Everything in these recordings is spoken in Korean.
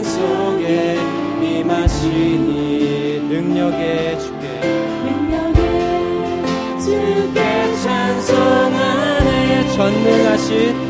환란 속에 임하시니 능력의 주께. 능력의 주께 찬송하네 전능하신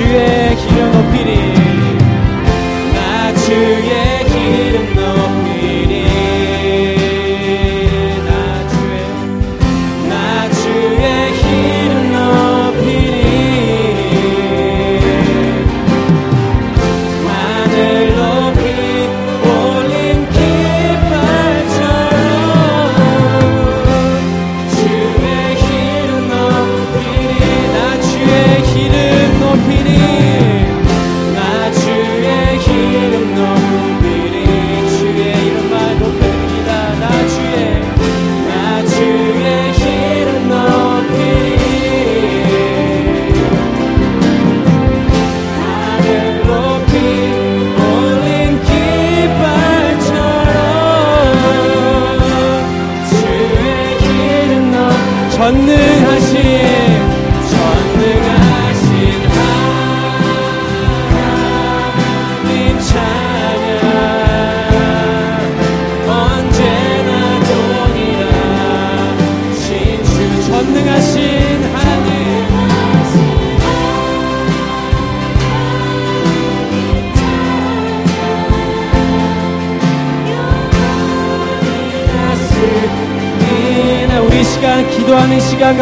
tu es.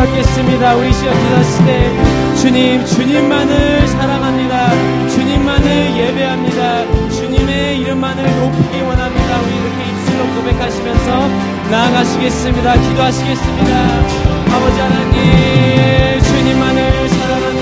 받겠습니다. 우리 시간 기도시대 주님, 주님만을 사랑합니다. 주님만을 예배합니다. 주님의 이름만을 높이기 원합니다. 우리 이렇게 입술로 고백하시면서 나아가시겠습니다. 기도하시겠습니다. 아버지 하나님, 주님만을 사랑합니다.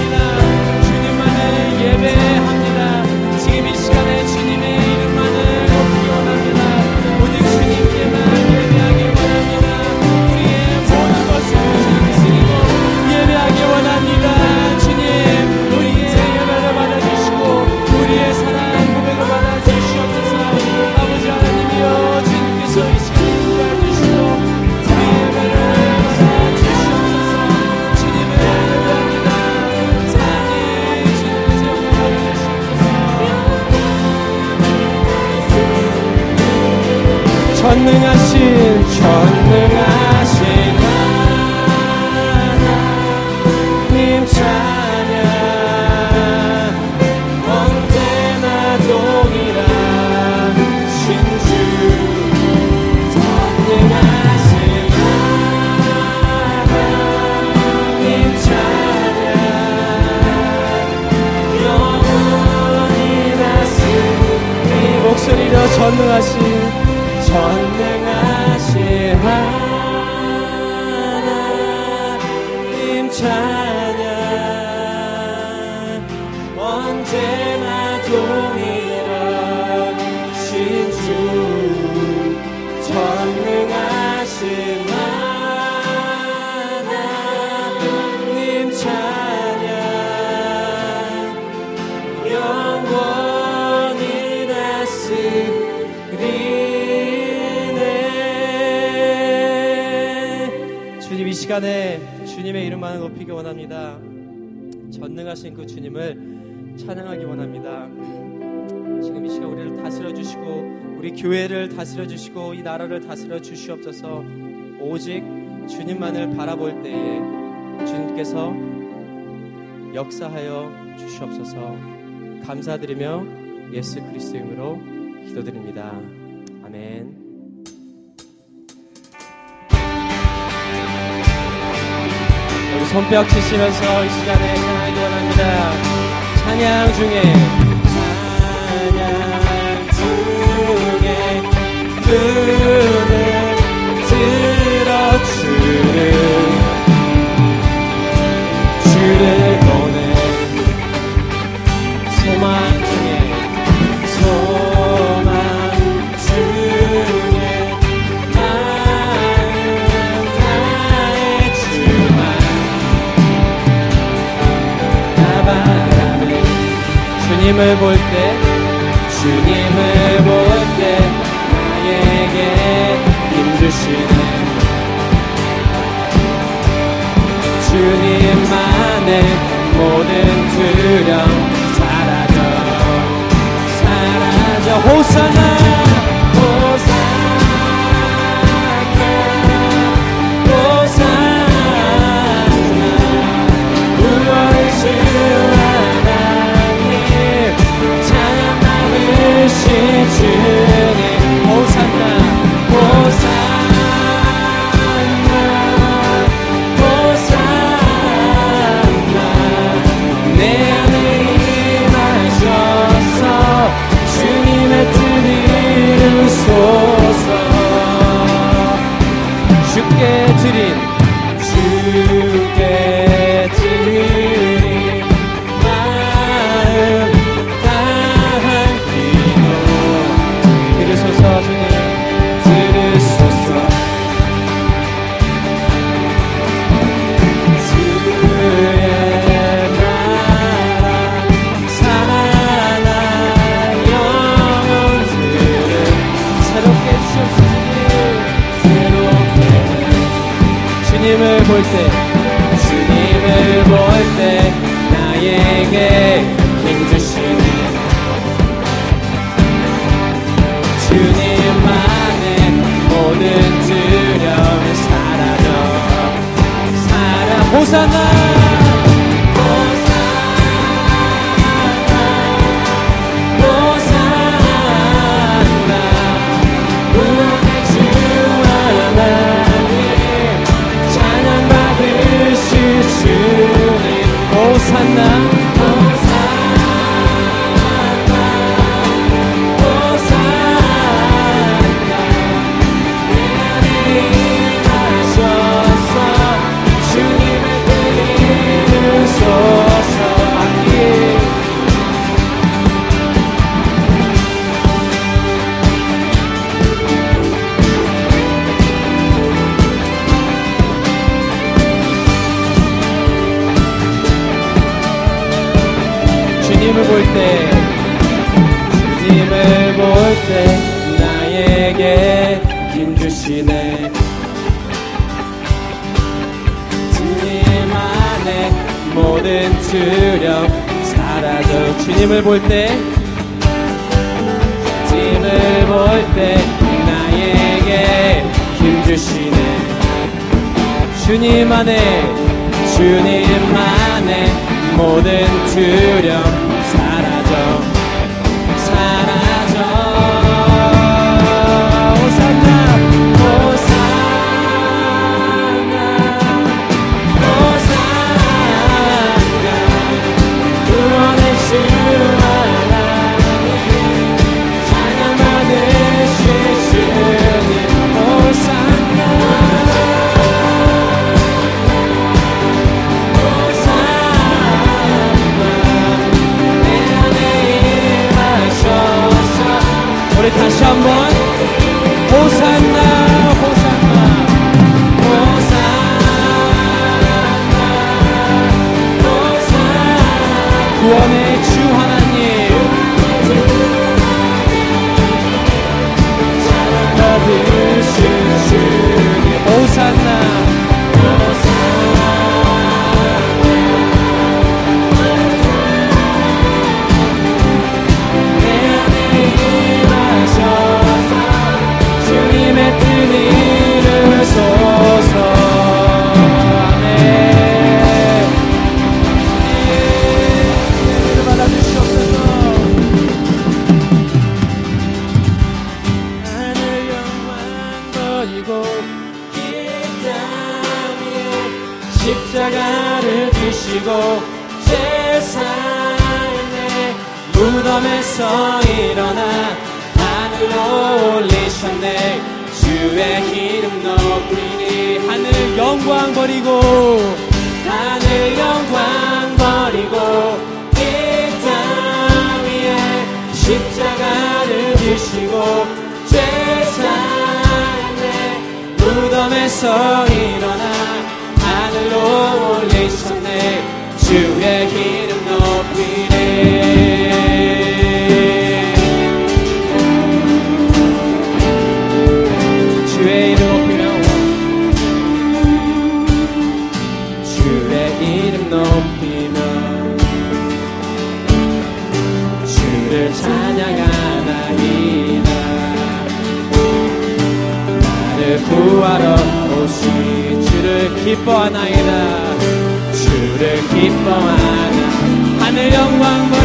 찬양. 언제나 동일하신 주 전능하신 하나님 찬양. 영원히 다스리네. 주님 이 시간에 주님의 이름만을 높이기 원합니다 전능하신 그 주님을 찬양하기 원합니다 지금 이 시간 우리를 다스려 주시고 우리 교회를 다스려 주시고 이 나라를 다스려 주시옵소서 오직 주님만을 바라볼 때에 주님께서 역사하여 주시옵소서 감사드리며 예수 그리스도 이름으로 기도드립니다. 아멘. 손뼉 치시면서 이 시간에 찬양하기 원합니다. 찬양 중에 찬양 중에 주님을 볼 때 주님을 볼 때 나에게 힘주시네. 주님만의 모든 두려움 사라져 사라져. 호산 볼 때 주님을 볼 때 나에게 힘 주시네. 주님만의 모든 두려움 사라져. 사라 호산나 두려움 사라져. 주님을 볼 때, 주님을 볼 때, 나에게 힘 주시네. 주님 안에 주님 안에 모든 두려움 일어나 하늘로 올리셨네. 주의 이 기뻐하나이다. 주를 기뻐하나 하늘 영광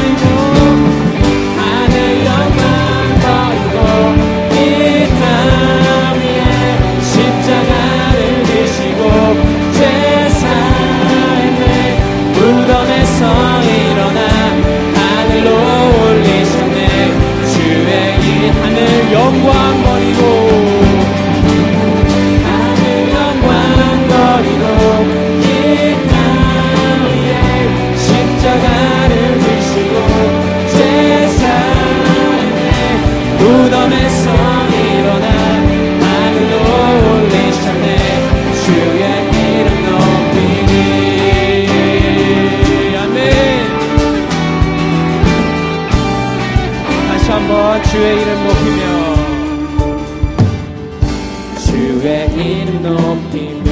높이며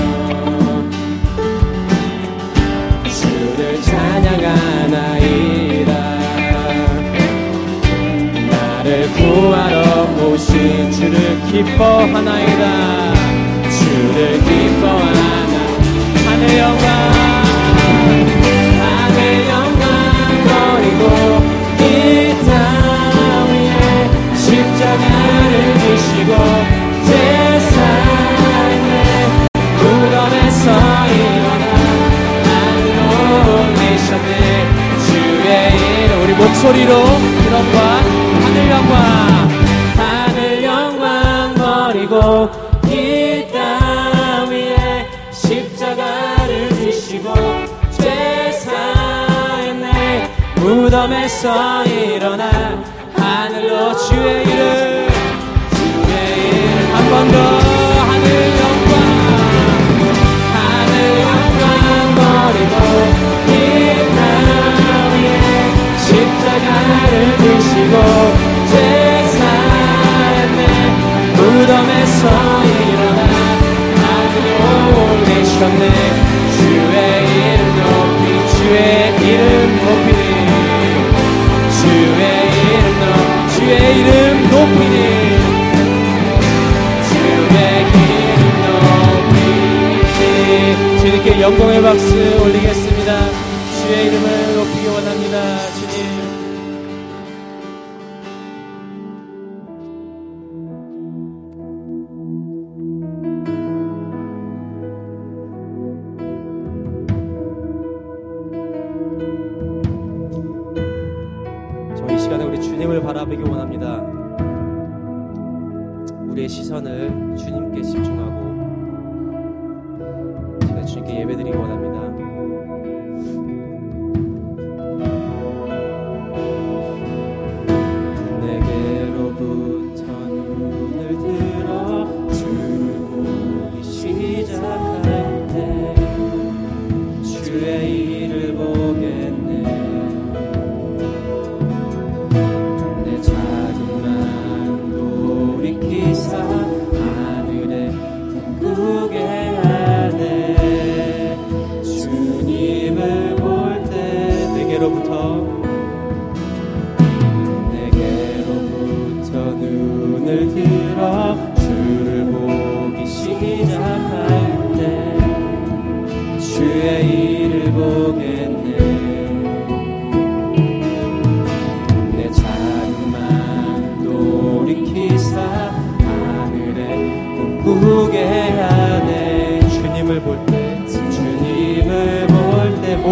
주를 찬양하나이다 나를 구하러 오신 주를 기뻐하나이다 주를 기뻐하나 하늘 영광 하늘 영광 버리고 십자가를 지시고 소리로 그런 과 하늘 영광 하늘 영광 버리고 이 땅 위에 십자가를 지시고 제사에 무덤에서 일어나 하늘로 주의 이름 주의 이름 한번 더 하늘 영광 하늘 영광 버리고 올리셨네 주의 이름 높이 주의 이름 높이니 주의 주의 이름 높이니 주의 이름 높이니 주님께 영광의 박수 올리겠습니다 주의 이름을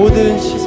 모든 시선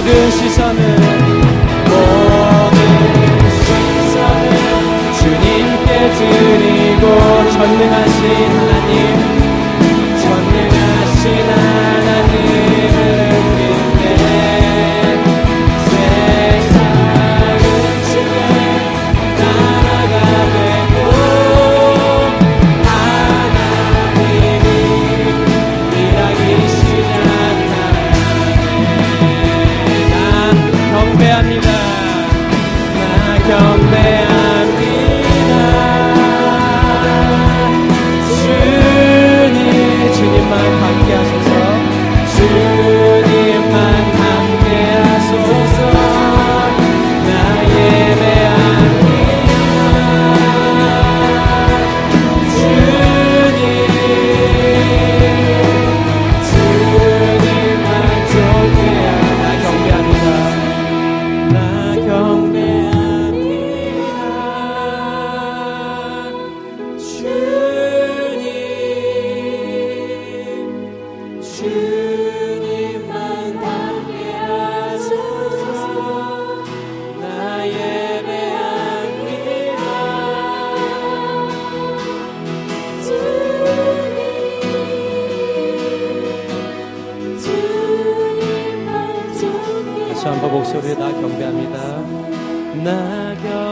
모든 시선을 모든 시선을 주님께 드리고 전능하신 하나님. 같이 한번 목소리를 나 경배합니다. 나 경